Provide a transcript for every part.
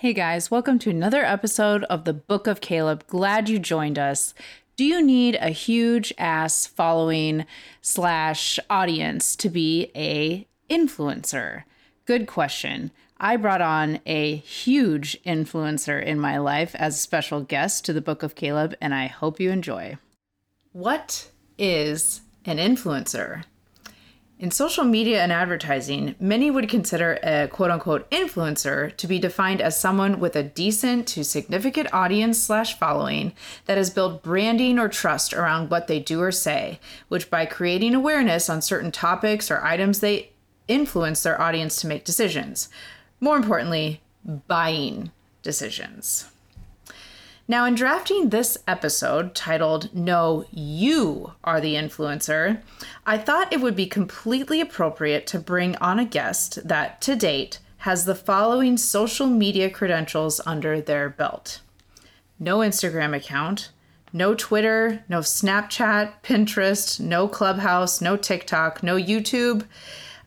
Hey guys, welcome to another episode of the Book of Caleb. Glad you joined us. Do you need a huge ass following slash audience to be a influencer? Good question. I brought on a huge influencer in my life as a special guest to the Book of Caleb, and I hope you enjoy. What is an influencer? In social media and advertising, many would consider a quote unquote influencer to be defined as someone with a decent to significant audience slash following that has built branding or trust around what they do or say, which by creating awareness on certain topics or items they influence their audience to make decisions. More importantly, buying decisions. Now, in drafting this episode titled No, You Are the Influencer, I thought it would be completely appropriate to bring on a guest that, to date, has the following social media credentials under their belt. No Instagram account, no Twitter, no Snapchat, Pinterest, no Clubhouse, no TikTok, no YouTube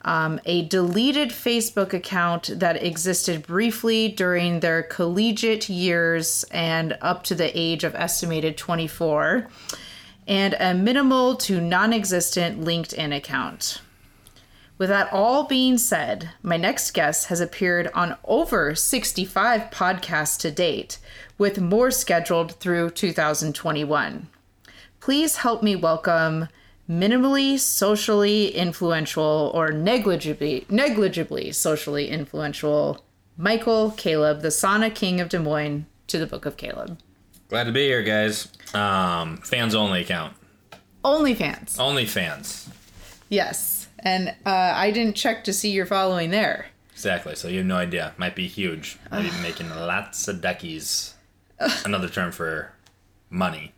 um, a deleted Facebook account that existed briefly during their collegiate years and up to the age of estimated 24, and a minimal to non existent LinkedIn account. With that all being said, my next guest has appeared on over 65 podcasts to date, with more scheduled through 2021. Please help me welcome minimally socially influential or negligibly negligibly socially influential Michael Caleb, the Sauna King of Des Moines, to the Book of Caleb. Glad to be here, guys. Um, fans only account. Only fans. Only fans. Yes, and uh, I didn't check to see your following there. Exactly. So you have no idea. Might be huge. Might be making lots of duckies. Another term for money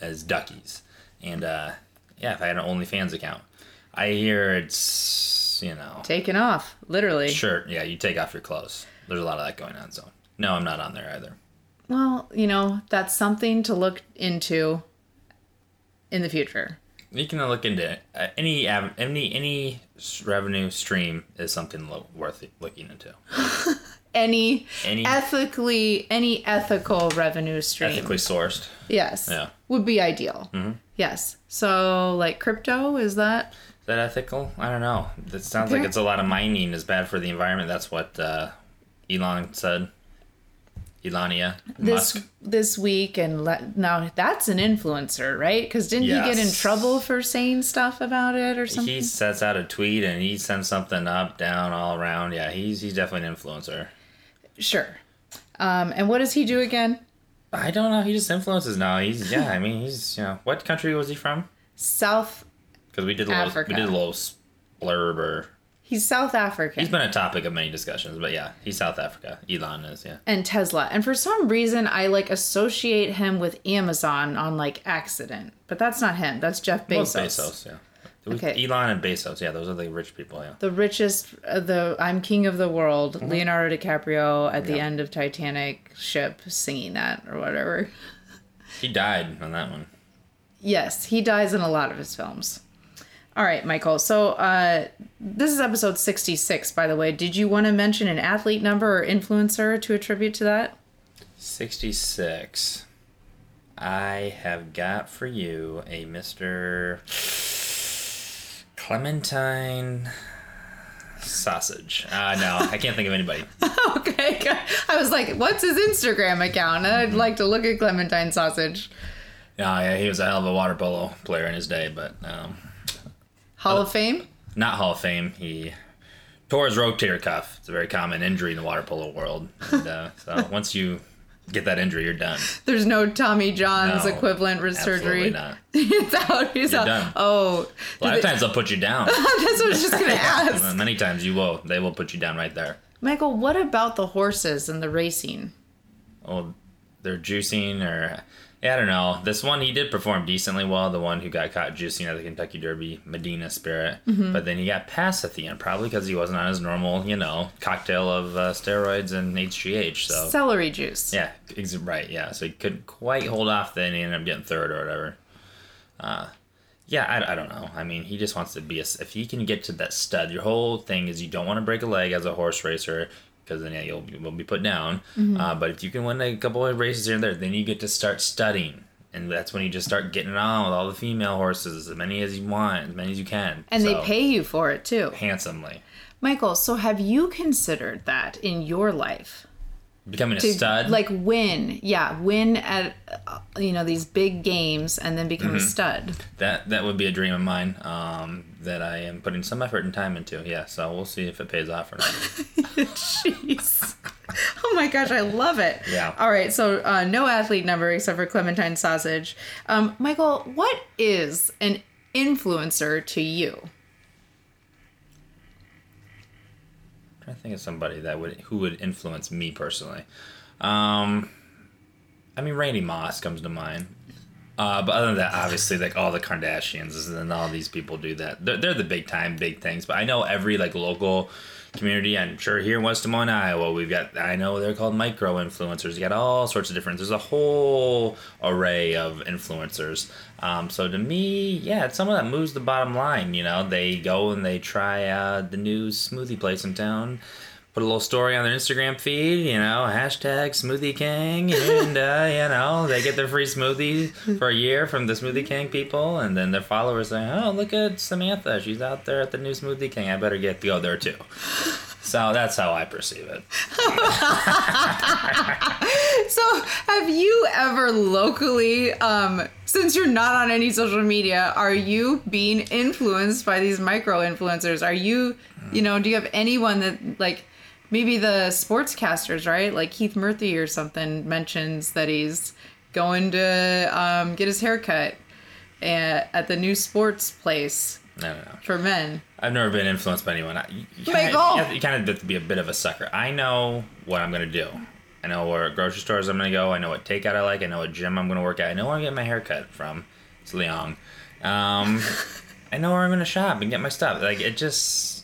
as duckies. And uh, yeah, if I had an OnlyFans account. I hear it's, you know. Taken off, literally. Sure, yeah, you take off your clothes. There's a lot of that going on, so. No, I'm not on there either. Well, you know, that's something to look into in the future. You can look into it. Uh, any any any revenue stream is something lo- worth looking into. any, any ethically any ethical revenue stream ethically sourced yes yeah would be ideal mm-hmm. Yes so like crypto is that is that ethical i don't know it sounds like it's a lot of mining is bad for the environment that's what uh, elon said Elania this Musk. this week and le- now that's an influencer, right? Because didn't yes. he get in trouble for saying stuff about it or something? He sets out a tweet and he sends something up, down, all around. Yeah, he's he's definitely an influencer. Sure. Um, and what does he do again? I don't know. He just influences now. He's yeah. I mean, he's you know what country was he from? South. Because we did a little, we did a little blurb or. He's South African. He's been a topic of many discussions, but yeah, he's South Africa. Elon is yeah. And Tesla, and for some reason, I like associate him with Amazon on like accident, but that's not him. That's Jeff Bezos. Well, Bezos, yeah. Okay. Elon and Bezos, yeah, those are the rich people, yeah. The richest, uh, the I'm king of the world. Mm-hmm. Leonardo DiCaprio at the end of Titanic ship singing that or whatever. He died on that one. Yes, he dies in a lot of his films. All right, Michael. So uh, this is episode 66, by the way. Did you want to mention an athlete number or influencer to attribute to that? 66. I have got for you a Mr. Clementine sausage. Uh, no, I can't think of anybody. okay, I was like, what's his Instagram account? I'd like to look at Clementine sausage. Yeah, yeah, he was a hell of a water polo player in his day, but um, Hall uh, of Fame. Not Hall of Fame. He tore his rotator cuff. It's a very common injury in the water polo world. And, uh, so once you get that injury, you're done. There's no Tommy John's no, equivalent surgery. Not. it's out. He's you're out. Done. Oh, a lot of times they'll put you down. That's what I was just gonna ask. Many times you will. They will put you down right there. Michael, what about the horses and the racing? Oh, they're juicing or yeah, I don't know. This one he did perform decently well. The one who got caught juicing at the Kentucky Derby, Medina Spirit, Mm-hmm. but then he got passed at the end, probably because he wasn't on his normal, you know, cocktail of uh, steroids and HGH. So Celery juice. yeah, ex- right. Yeah, so he couldn't quite hold off. Then he ended up getting third or whatever. Uh, yeah, I, I don't know. I mean, he just wants to be a. If he can get to that stud, your whole thing is you don't want to break a leg as a horse racer because then yeah, you'll be, will be put down. Uh, but if you can win a couple of races here and there, then you get to start studying. And that's when you just start getting it on with all the female horses, as many as you want, as many as you can. And So, they pay you for it too. handsomely. Michael, so have you considered that in your life? Becoming a To stud. like win, yeah, win at uh, you know these big games and then become Mm-hmm. a stud. That that would be a dream of mine. Um, that I am putting some effort and time into. Yeah, so we'll see if it pays off or not. Jeez. Oh my gosh, I love it. Yeah. All right, so uh, no athlete number except for Clementine Sausage. Um, Michael, what is an influencer to you? To think of somebody that would who would influence me personally. Um, I mean, Randy Moss comes to mind. Uh, but other than that, obviously, like all the Kardashians and all these people do that. They're, they're the big time, big things. But I know every like local community. I'm sure here in West Des Moines, Iowa, we've got. I know they're called micro influencers. You got all sorts of different. There's a whole array of influencers. Um, so to me, yeah, it's someone that moves the bottom line. You know, they go and they try uh, the new smoothie place in town put a little story on their Instagram feed, you know, hashtag Smoothie King, and uh, you know they get their free smoothie for a year from the Smoothie King people, and then their followers say, "Oh, look at Samantha, she's out there at the new Smoothie King. I better get to go there too." So that's how I perceive it. So, have you ever locally, um, since you're not on any social media, are you being influenced by these micro influencers? Are you, you know, do you have anyone that, like, maybe the sportscasters, right? Like Keith Murphy or something mentions that he's going to um, get his haircut at, at the new sports place No, no, no. for men. I've never been influenced by anyone. I- You, Michael! kind of, you kind of have to be a bit of a sucker. I know what I'm gonna do. I know where grocery stores I'm gonna go. I know what takeout I like. I know what gym I'm gonna work at. I know where I'm getting my hair cut from. It's Leong. Um, I know where I'm gonna shop and get my stuff. Like it just,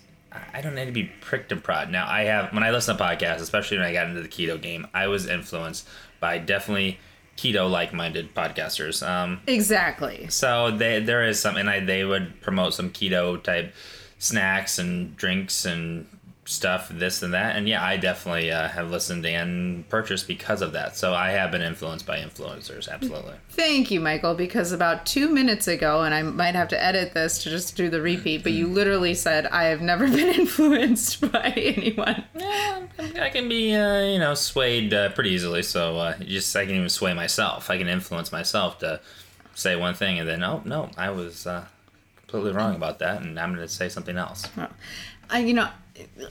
I- don't need to be pricked and prod. Now I have when I listen to podcasts, especially when I got into the keto game, I was influenced by definitely keto like-minded podcasters. Um, Exactly. so they, there is some, and I, they would promote some keto type snacks and drinks and stuff, this and that. And yeah, I definitely uh, have listened and purchased because of that. So I have been influenced by influencers, absolutely. Thank you, Michael, because about two minutes ago, and I might have to edit this to just do the repeat, but you literally said, I have never been influenced by anyone. Yeah, I can be, uh, you know, swayed uh, pretty easily. So uh, just I can even sway myself. I can influence myself to say one thing and then, oh no, I was uh, completely wrong about that, and I'm going to say something else. I, you know,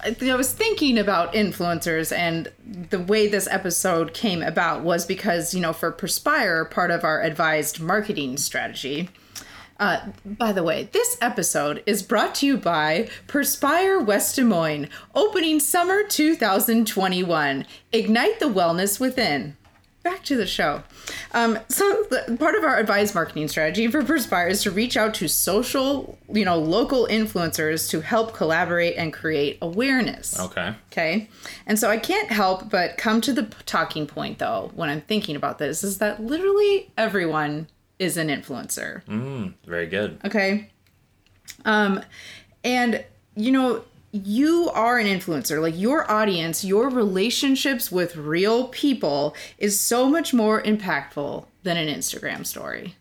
I, I was thinking about influencers, and the way this episode came about was because, you know, for Perspire, part of our advised marketing strategy. Uh, by the way, this episode is brought to you by Perspire West Des Moines, opening summer 2021. Ignite the wellness within. Back to the show. Um, so the, part of our advised marketing strategy for Perspire is to reach out to social, you know, local influencers to help collaborate and create awareness. Okay. Okay. And so I can't help but come to the talking point though when I'm thinking about this is that literally everyone is an influencer. Mm, very good. Okay. Um, and you know, you are an influencer. Like your audience, your relationships with real people is so much more impactful than an Instagram story.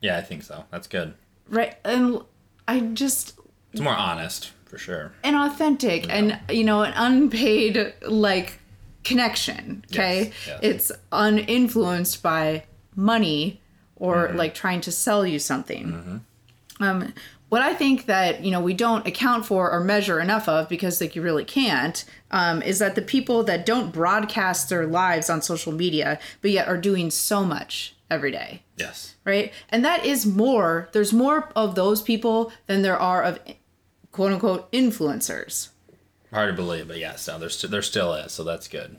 Yeah, I think so. That's good. Right. And I just It's more honest, for sure. and authentic and you know, an unpaid like connection. Okay. Yes, yes. It's uninfluenced by money or like trying to sell you something. Um, what I think that you know we don't account for or measure enough of because like you really can't um, is that the people that don't broadcast their lives on social media but yet are doing so much every day Yes. right and that is more there's more of those people than there are of quote unquote influencers Hard to believe, but yes, no, there, st- there still is, so that's good.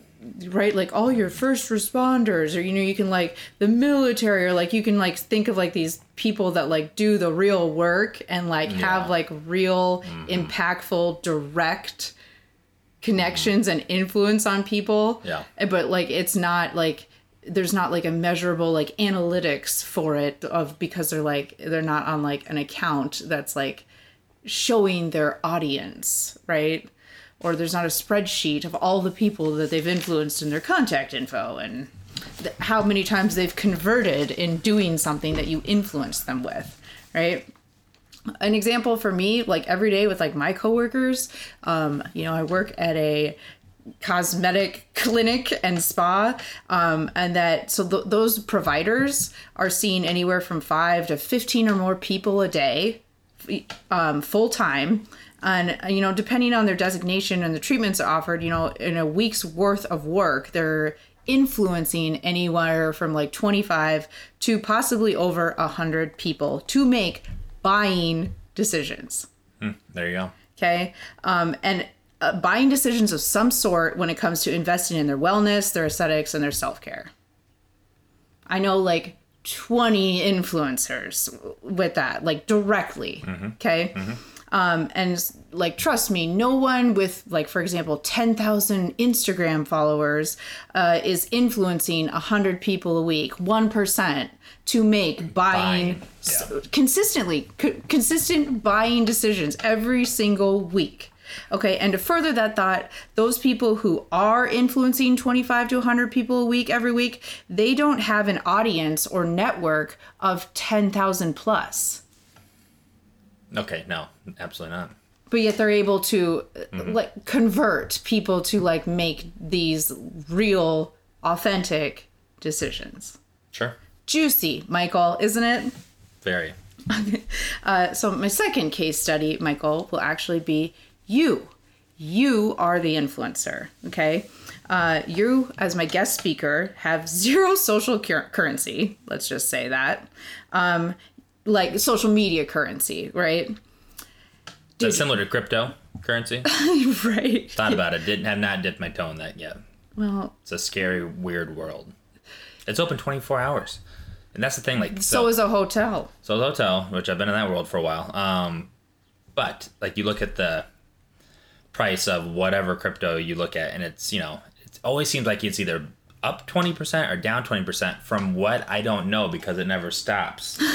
Right like all your first responders or you know you can like the military or like you can like think of like these people that like do the real work and like have like real mm-hmm. impactful direct connections and influence on people. Yeah. But like it's not like there's not like a measurable like analytics for it of because they're like they're not on like an account that's like showing their audience right or there's not a spreadsheet of all the people that they've influenced in their contact info and th- how many times they've converted in doing something that you influenced them with right? An example for me like every day with like my coworkers um you know i work at a cosmetic clinic and spa um, and that so th- those providers are seeing anywhere from 5 to 15 or more people a day um, full time and you know depending on their designation and the treatments offered you know in a week's worth of work they're influencing anywhere from like 25 to possibly over 100 people to make buying decisions. There you go. okay? Um, and uh, buying decisions of some sort when it comes to investing in their wellness their aesthetics and their self-care. I know like 20 influencers with that like directly. Okay um, and like trust me no one with like for example 10000 instagram followers uh, is influencing 100 people a week 1% to make buying, Buying, yeah. consistently co- consistent buying decisions every single week okay and to further that thought those people who are influencing 25 to 100 people a week every week they don't have an audience or network of 10,000 plus Okay, no, absolutely not. but yet they're able to uh, like convert people to like make these real authentic decisions Sure. juicy michael isn't it Very. Uh, so my second case study, Michael, will actually be you. You are the influencer. Okay. Uh, you, as my guest speaker, have zero social cur- currency. Let's just say that. Um, like social media currency, right? That's similar to cryptocurrency. right. Thought about it. Didn't have not dipped my toe in that yet. Well, It's a scary, weird world. It's open 24 hours. And that's the thing, like so is a hotel. So is a hotel, which I've been in that world for a while. Um, but like you look at the price of whatever crypto you look at, and it's you know it always seems like it's either up twenty percent or down twenty percent from what I don't know because it never stops.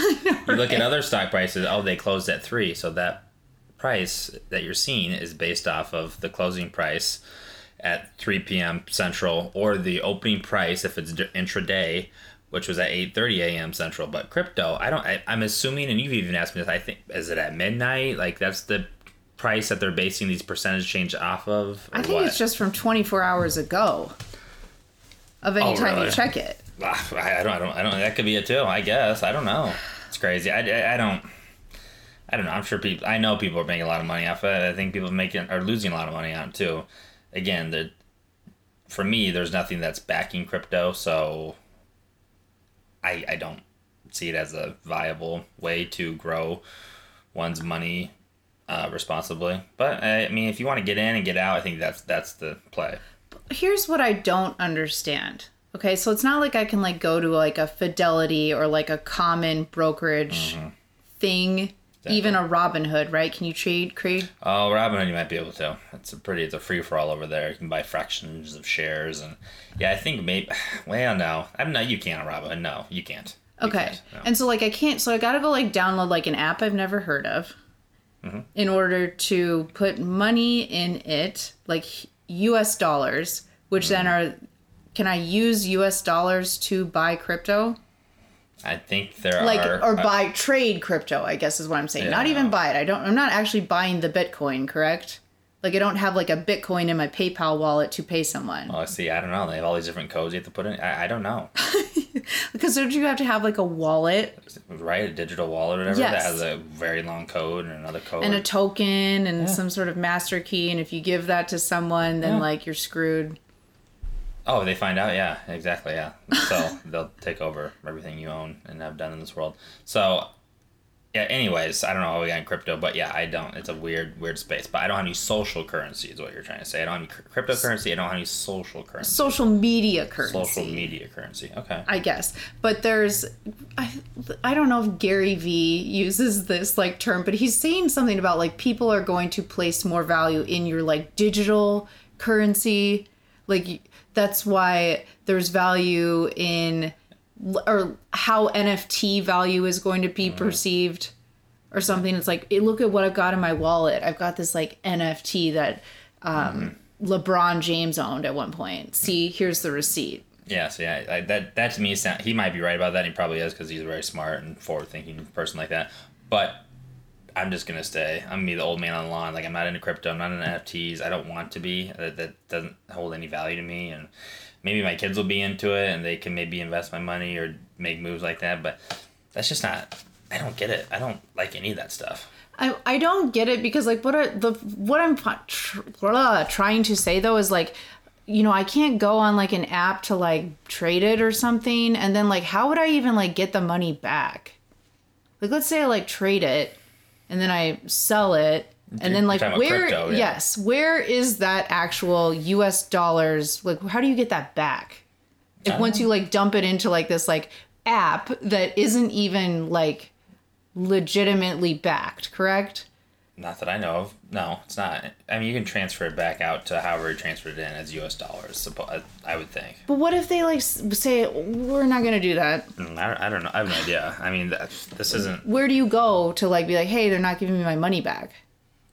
You look at other stock prices. Oh, they closed at three, so that price that you're seeing is based off of the closing price at 3 p.m. Central or the opening price if it's intraday, which was at 8:30 a.m. Central. But crypto, I don't. I, I'm assuming, and you've even asked me this. I think is it at midnight? Like that's the price that they're basing these percentage change off of. I think what? it's just from 24 hours ago of any Oh, time you check it. I don't. I don't. I don't. That could be it too. I guess. I don't know. It's crazy. I, I, I don't. I don't know. I'm sure people. I know people are making a lot of money off it. I think people are making are losing a lot of money on it too. Again, the for me, there's nothing that's backing crypto, so I I don't see it as a viable way to grow one's money uh, responsibly. But I mean, if you want to get in and get out, I think that's that's the play. Here's what I don't understand. Okay, so it's not like I can like go to like a Fidelity or like a common brokerage mm-hmm. thing, even a Robinhood, right? Can you trade trade? Oh, Robinhood, you might be able to. It's a pretty, it's a free for all over there. You can buy fractions of shares, and yeah, I think maybe. Well, no, I'm not. You can't on Robinhood. No, you can't. You Okay, can't, no. and so like I can't. So I gotta go like download like an app I've never heard of, mm-hmm. in order to put money in it, like U.S. dollars, which then are. Can I use U.S. dollars to buy crypto? I think there like are. or uh, buy trade crypto i guess is what i'm saying not even buy it i don't i'm not actually buying the bitcoin correct like i don't have like a bitcoin in my paypal wallet to pay someone oh, I see, I don't know. They have all these different codes you have to put in. I, I don't know. because don't you have to have like a wallet right, a digital wallet or whatever Yes. that has a very long code and another code. and a token and some sort of master key and if you give that to someone then Yeah. like you're screwed Oh, they find out, yeah, exactly, yeah. So they'll take over everything you own and have done in this world. So yeah. Anyways, I don't know how we got in crypto, but yeah, I don't. It's a weird, weird space. But I don't have any social currency. Is what you're trying to say. I don't have any cr- cryptocurrency. I don't have any social currency. Social media currency. Social media currency. Okay. I guess. But there's I I don't know if Gary Vee uses this like term, but he's saying something about like people are going to place more value in your like digital currency. Like that's why there's value in or how NFT value is going to be perceived or something. It's like, hey, look at what I've got in my wallet. I've got this like NFT that um, LeBron James owned at one point. See, here's the receipt. Yeah, so yeah, I, that that to me sound he might be right about that. He probably is because he's a very smart and forward thinking person like that. But I'm just gonna stay. I'm gonna be the old man on the lawn. Like I'm not into crypto. I'm not into NFTs. I don't want to be. That, that doesn't hold any value to me. And maybe my kids will be into it and they can maybe invest my money or make moves like that. But that's just not. I don't get it. I don't like any of that stuff. I, I don't get it because like what are the what I'm blah, uh, trying to say though is like you know I can't go on like an app to like trade it or something and then like how would I even like get the money back like let's say I like trade it and then I sell it and then like where crypto, yeah. yes where is that actual US dollars like how do you get that back if once you like dump it into like this like app that isn't even like legitimately backed correct Not that I know of. No, it's not. I mean, you can transfer it back out to however you transferred it in as U.S. dollars. I- would think. But what if they like say we're not gonna do that? Mm, I don't know. I have no idea. I mean, this isn't. Where do you go to like be like, hey, they're not giving me my money back?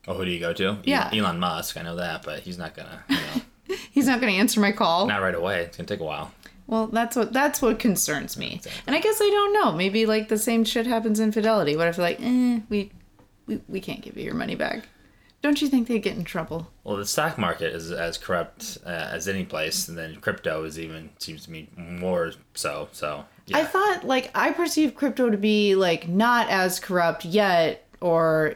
Oh, who do you go to? Yeah. Elon Musk. I know that, but he's not gonna. You know, He's not gonna answer my call. not right away. It's gonna take a while. Well, that's what that's what concerns me. And I guess I don't know. Maybe like the same shit happens in Fidelity. What if like, eh, we we, we can't give you your money back? Don't you think they'd get in trouble? Well, the stock market is as corrupt uh, as any place, and then crypto is even seems to me more so. So yeah. I thought like I perceive crypto to be like not as corrupt yet, or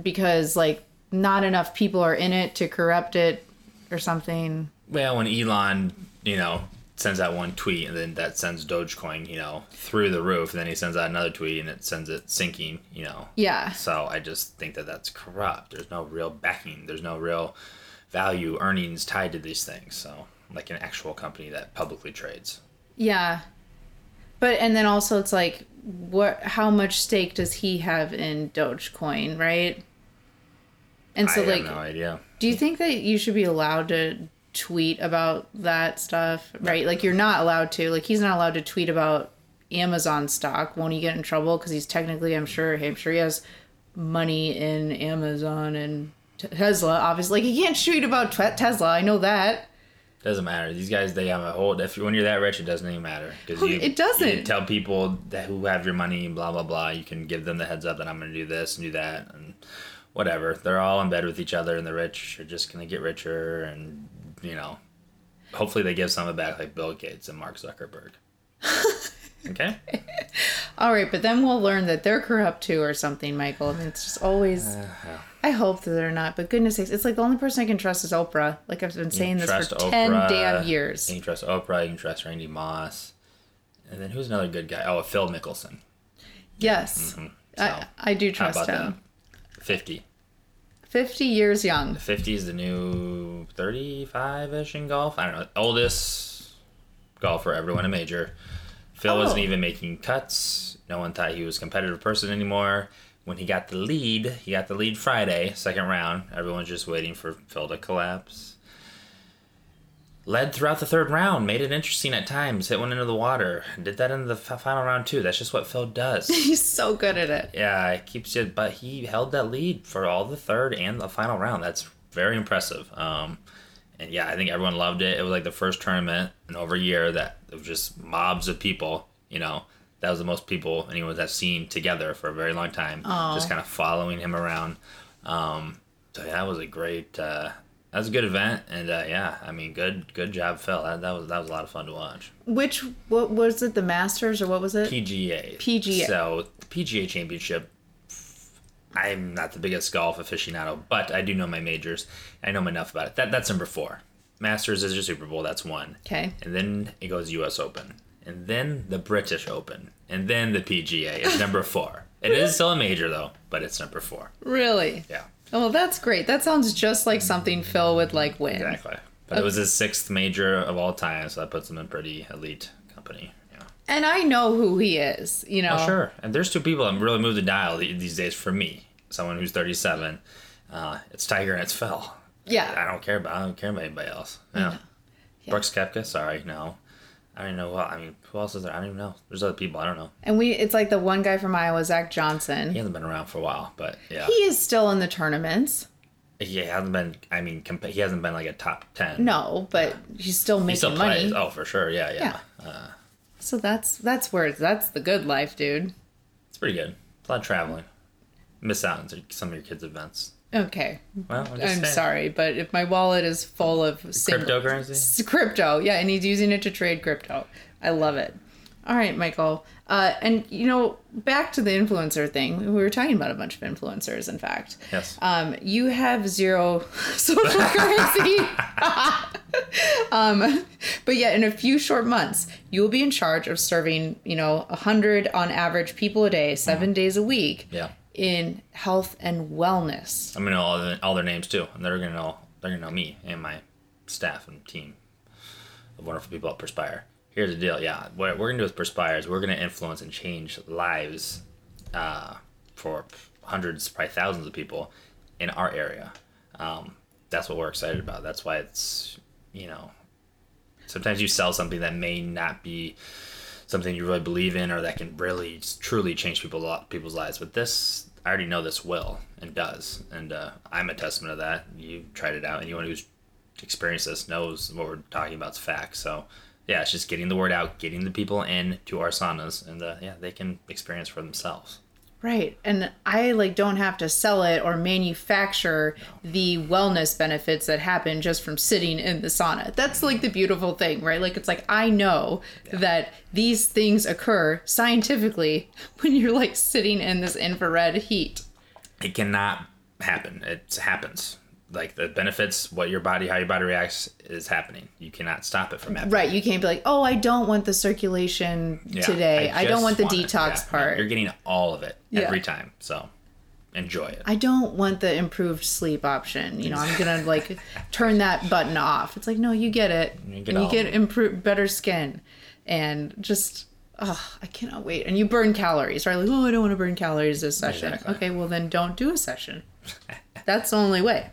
because like not enough people are in it to corrupt it or something. Well, when Elon, you know, sends out one tweet and then that sends Dogecoin, you know, through the roof, and then he sends out another tweet and it sends it sinking, you know. Yeah. So I just think that that's corrupt. There's no real backing. There's no real value earnings tied to these things. So like an actual company that publicly trades. Yeah. But and then also it's like what how much stake does he have in Dogecoin, right? And so I like have no idea. do you think that you should be allowed to tweet about that stuff? Right? Like you're not allowed to. Like he's not allowed to tweet about Amazon stock. Won't he get in trouble cuz he's technically I'm sure I'm sure he has money in Amazon and Tesla. Obviously, like he can't tweet about Te- Tesla. I know that. Doesn't matter. These guys, they have a whole. If when you're that rich, it doesn't even matter because oh, you. It doesn't. You tell people that who have your money, blah blah blah. You can give them the heads up that I'm going to do this and do that and whatever. They're all in bed with each other, and the rich are just going to get richer, and you know, hopefully they give some of it back, like Bill Gates and Mark Zuckerberg. okay. All right, but then we'll learn that they're corrupt too, or something, Michael. I mean, it's just always. Uh, I hope that they're not, but goodness sakes, it's like the only person I can trust is Oprah. Like I've been saying this for ten damn years. You can trust Oprah. You can trust Randy Moss. And then who's another good guy? Oh, Phil Mickelson. Yes, mm-hmm. So, I I do trust him. that? Fifty. Fifty years young. 50 is the new 35 ish in golf. I don't know. Oldest golfer ever to win a major. Phil Oh. wasn't even making cuts. No one thought he was a competitive person anymore. When he got the lead, he got the lead Friday, second round. Everyone's just waiting for Phil to collapse. Led throughout the third round, made it interesting at times, hit one into the water. Did that in the f- final round too. That's just what Phil does. He's so good at it. Yeah, it keeps you, but he held that lead for all the third and the final round. That's very impressive. Um, and yeah, I think everyone loved it. It was like the first tournament in over a year that it was just mobs of people. You know, that was the most people anyone has seen together for a very long time. Just kind of following him around. Um, so yeah, that was a great. Uh, that was a good event, and uh, yeah, I mean, good good job, Phil. That, that was that was a lot of fun to watch. Which what was it? The Masters or what was it? PGA. PGA. So the PGA Championship. I'm not the biggest golf aficionado, but I do know my majors. I know enough about it. That that's number four. Masters is your Super Bowl. That's one. Okay. And then it goes U.S. Open, and then the British Open, and then the PGA is number four. It is still a major though, but it's number four. Really? Yeah, Oh, that's great. That sounds just like something Phil would like win. exactly. But it was his sixth major of all time, so that puts him in pretty elite company. Yeah. And I know who he is, you know. Oh, sure. And there's two people that really move the dial these days for me. Someone who's 37. Uh, it's Tiger and it's Phil. Yeah. I don't care about. I don't care about anybody else. Yeah. Brooks Koepka. Sorry, no. I don't even know. What, I mean, who else is there? I don't even know. There's other people. I don't know. And we it's like the one guy from Iowa, Zach Johnson. He hasn't been around for a while, but yeah, He is still in the tournaments. he hasn't been. I mean, compa- he hasn't been like a top ten. No, but he's still making he still money. plays. Oh, for sure. Yeah, yeah. Uh, so that's that's where that's the good life, dude. It's pretty good. A lot of traveling. Miss out on some of your kids' events. Okay. Well, I'm, I'm sorry, but if my wallet is full of Cryptocurrency. Crypto, yeah, and he's using it to trade crypto. I love it. All right, Michael. Uh, and you know, back to the influencer thing. We were talking about a bunch of influencers, in fact. Yes. Um, you have zero social currency. um, but yet, in a few short months, you will be in charge of serving, you know, a hundred on average people a day, 7 days a week, Yeah. In health and wellness. I'm gonna know all, the, all their names too, and they're gonna know they're gonna know me and my staff and team of wonderful people at Perspire. Here's the deal, yeah. What we're gonna do with Perspire is we're gonna influence and change lives uh, for hundreds, probably thousands of people in our area. Um, that's what we're excited about. That's why it's you know sometimes you sell something that may not be something you really believe in or that can really truly change people people's lives. But this, I already know this will and does, and uh, I'm a testament of that. You tried it out. Anyone who's experienced this knows what we're talking about is facts. So yeah, it's just getting the word out, getting the people in to our saunas, and uh, yeah, they can experience for themselves. Right. And I like don't have to sell it or manufacture the wellness benefits that happen just from sitting in the sauna. That's like the beautiful thing, right? Like it's like I know that these things occur scientifically when you're like sitting in this infrared heat. It cannot happen. It happens. Like the benefits, what your body, how your body reacts, is happening. You cannot stop it from happening. Right. You can't be like, "Oh, I don't want the circulation Yeah, today. I, don't want the it. detox Yeah, part. You're getting all of it Yeah. every time. So enjoy it. I don't want the improved sleep option. You know, I'm gonna like turn that button off. It's like, no, you get it. You get and you get improved, better skin, and just, oh, I cannot wait. And you burn calories, right? Like, oh, I don't want to burn calories this session. Exactly. Okay, well then don't do a session. That's the only way.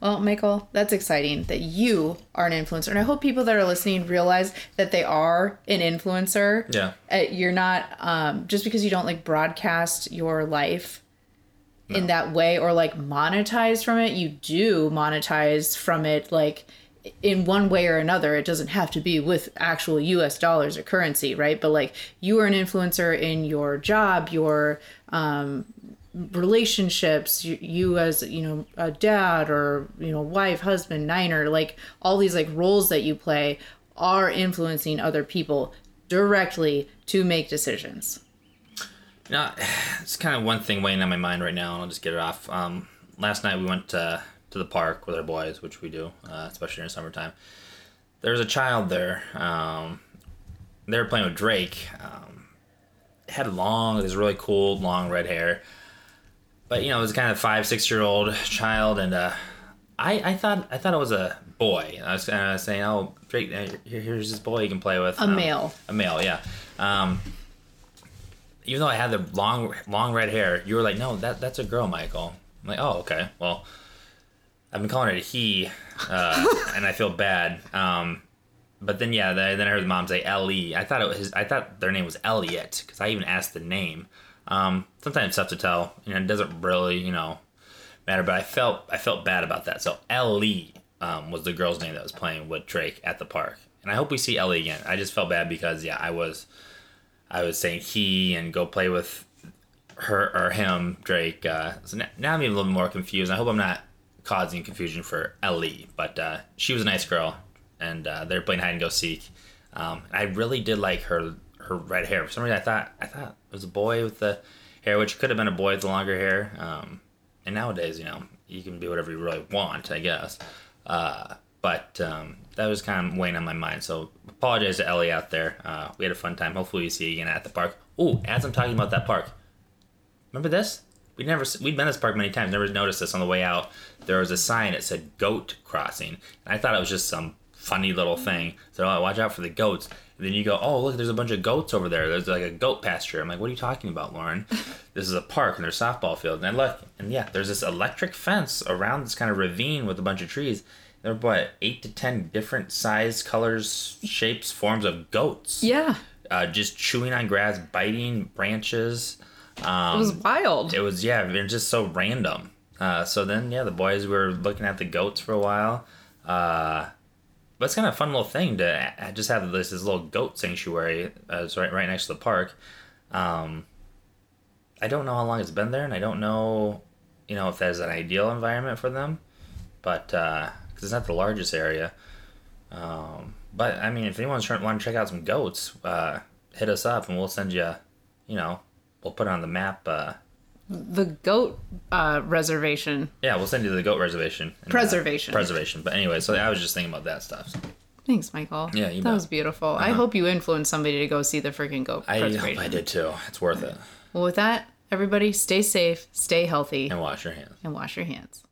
Well, Michael, that's exciting that you are an influencer, and I hope people that are listening realize that they are an influencer. Yeah. Uh, you're not um, just because you don't like broadcast your life in that way or like monetize from it. You do monetize from it, like in one way or another. It doesn't have to be with actual U.S. dollars or currency, right? But like you are an influencer in your job, your um, relationships you, you as you know a dad or you know wife husband niner like all these like roles that you play are influencing other people directly to make decisions know, it's kind of one thing weighing on my mind right now, and I'll just get it off. Um, last night we went to, to the park with our boys, which we do, uh, especially during summertime. There was a child there. Um, they were playing with Drake. Um, had long, this really cool, long red hair. But you know, it was kind of five, six year old child, and uh, I, I thought I thought it was a boy. I was kind of saying, "Oh, Drake, uh, here, here's this boy you can play with." A male. A male, yeah. Um, even though I had the long, long red hair, you were like, "No, that that's a girl, Michael." I'm like, "Oh, okay. Well, I've been calling it a he, uh, and I feel bad." Um, but then, yeah, then I heard the mom say Ellie. I thought it was I thought their name was Elliot because I even asked the name. Um, sometimes it's tough to tell. You know, it doesn't really, you know, matter. But I felt I felt bad about that. So Ellie um, was the girl's name that was playing with Drake at the park, and I hope we see Ellie again. I just felt bad because yeah, I was I was saying he and go play with her or him Drake. Uh, so now, now I'm even a little more confused. I hope I'm not causing confusion for Ellie, but uh, she was a nice girl, and uh, they're playing hide and go seek. Um, I really did like her her red hair. For some reason, I thought I thought it was a boy with the hair, which could have been a boy with the longer hair. Um, and nowadays, you know, you can be whatever you really want, I guess. Uh, but um, that was kind of weighing on my mind. So apologize to Ellie out there. Uh, we had a fun time. Hopefully, we see you again at the park. Oh, as I'm talking about that park, remember this? We never we'd been to this park many times. Never noticed this on the way out. There was a sign that said goat crossing, and I thought it was just some funny little thing. So oh, watch out for the goats. And then you go, oh look, there's a bunch of goats over there. There's like a goat pasture. I'm like, what are you talking about, Lauren? this is a park and there's softball field. And I look, and yeah, there's this electric fence around this kind of ravine with a bunch of trees. There are what eight to ten different size, colors, shapes, forms of goats. Yeah. Uh, just chewing on grass, biting branches. Um, It was wild. it was yeah, they're just so random. Uh, so then yeah, the boys were looking at the goats for a while. Uh, but it's kind of a fun little thing to just have this, this little goat sanctuary. Uh, it's right right next to the park. Um, I don't know how long it's been there, and I don't know, you know, if that's an ideal environment for them. But because it's not the largest area. Um, but I mean, if anyone's trying want to check out some goats, uh, hit us up and we'll send you. You know, we'll put it on the map. Uh, the goat uh, reservation. Yeah, we'll send you the goat reservation. and, uh, Preservation. preservation. But anyway, so I was just thinking about that stuff. Thanks, Michael. Yeah, you that bet. was beautiful. I hope you influenced somebody to go see the freaking goat I hope I did too. It's worth it. Well, with that, everybody, stay safe, stay healthy, And wash your hands. and wash your hands.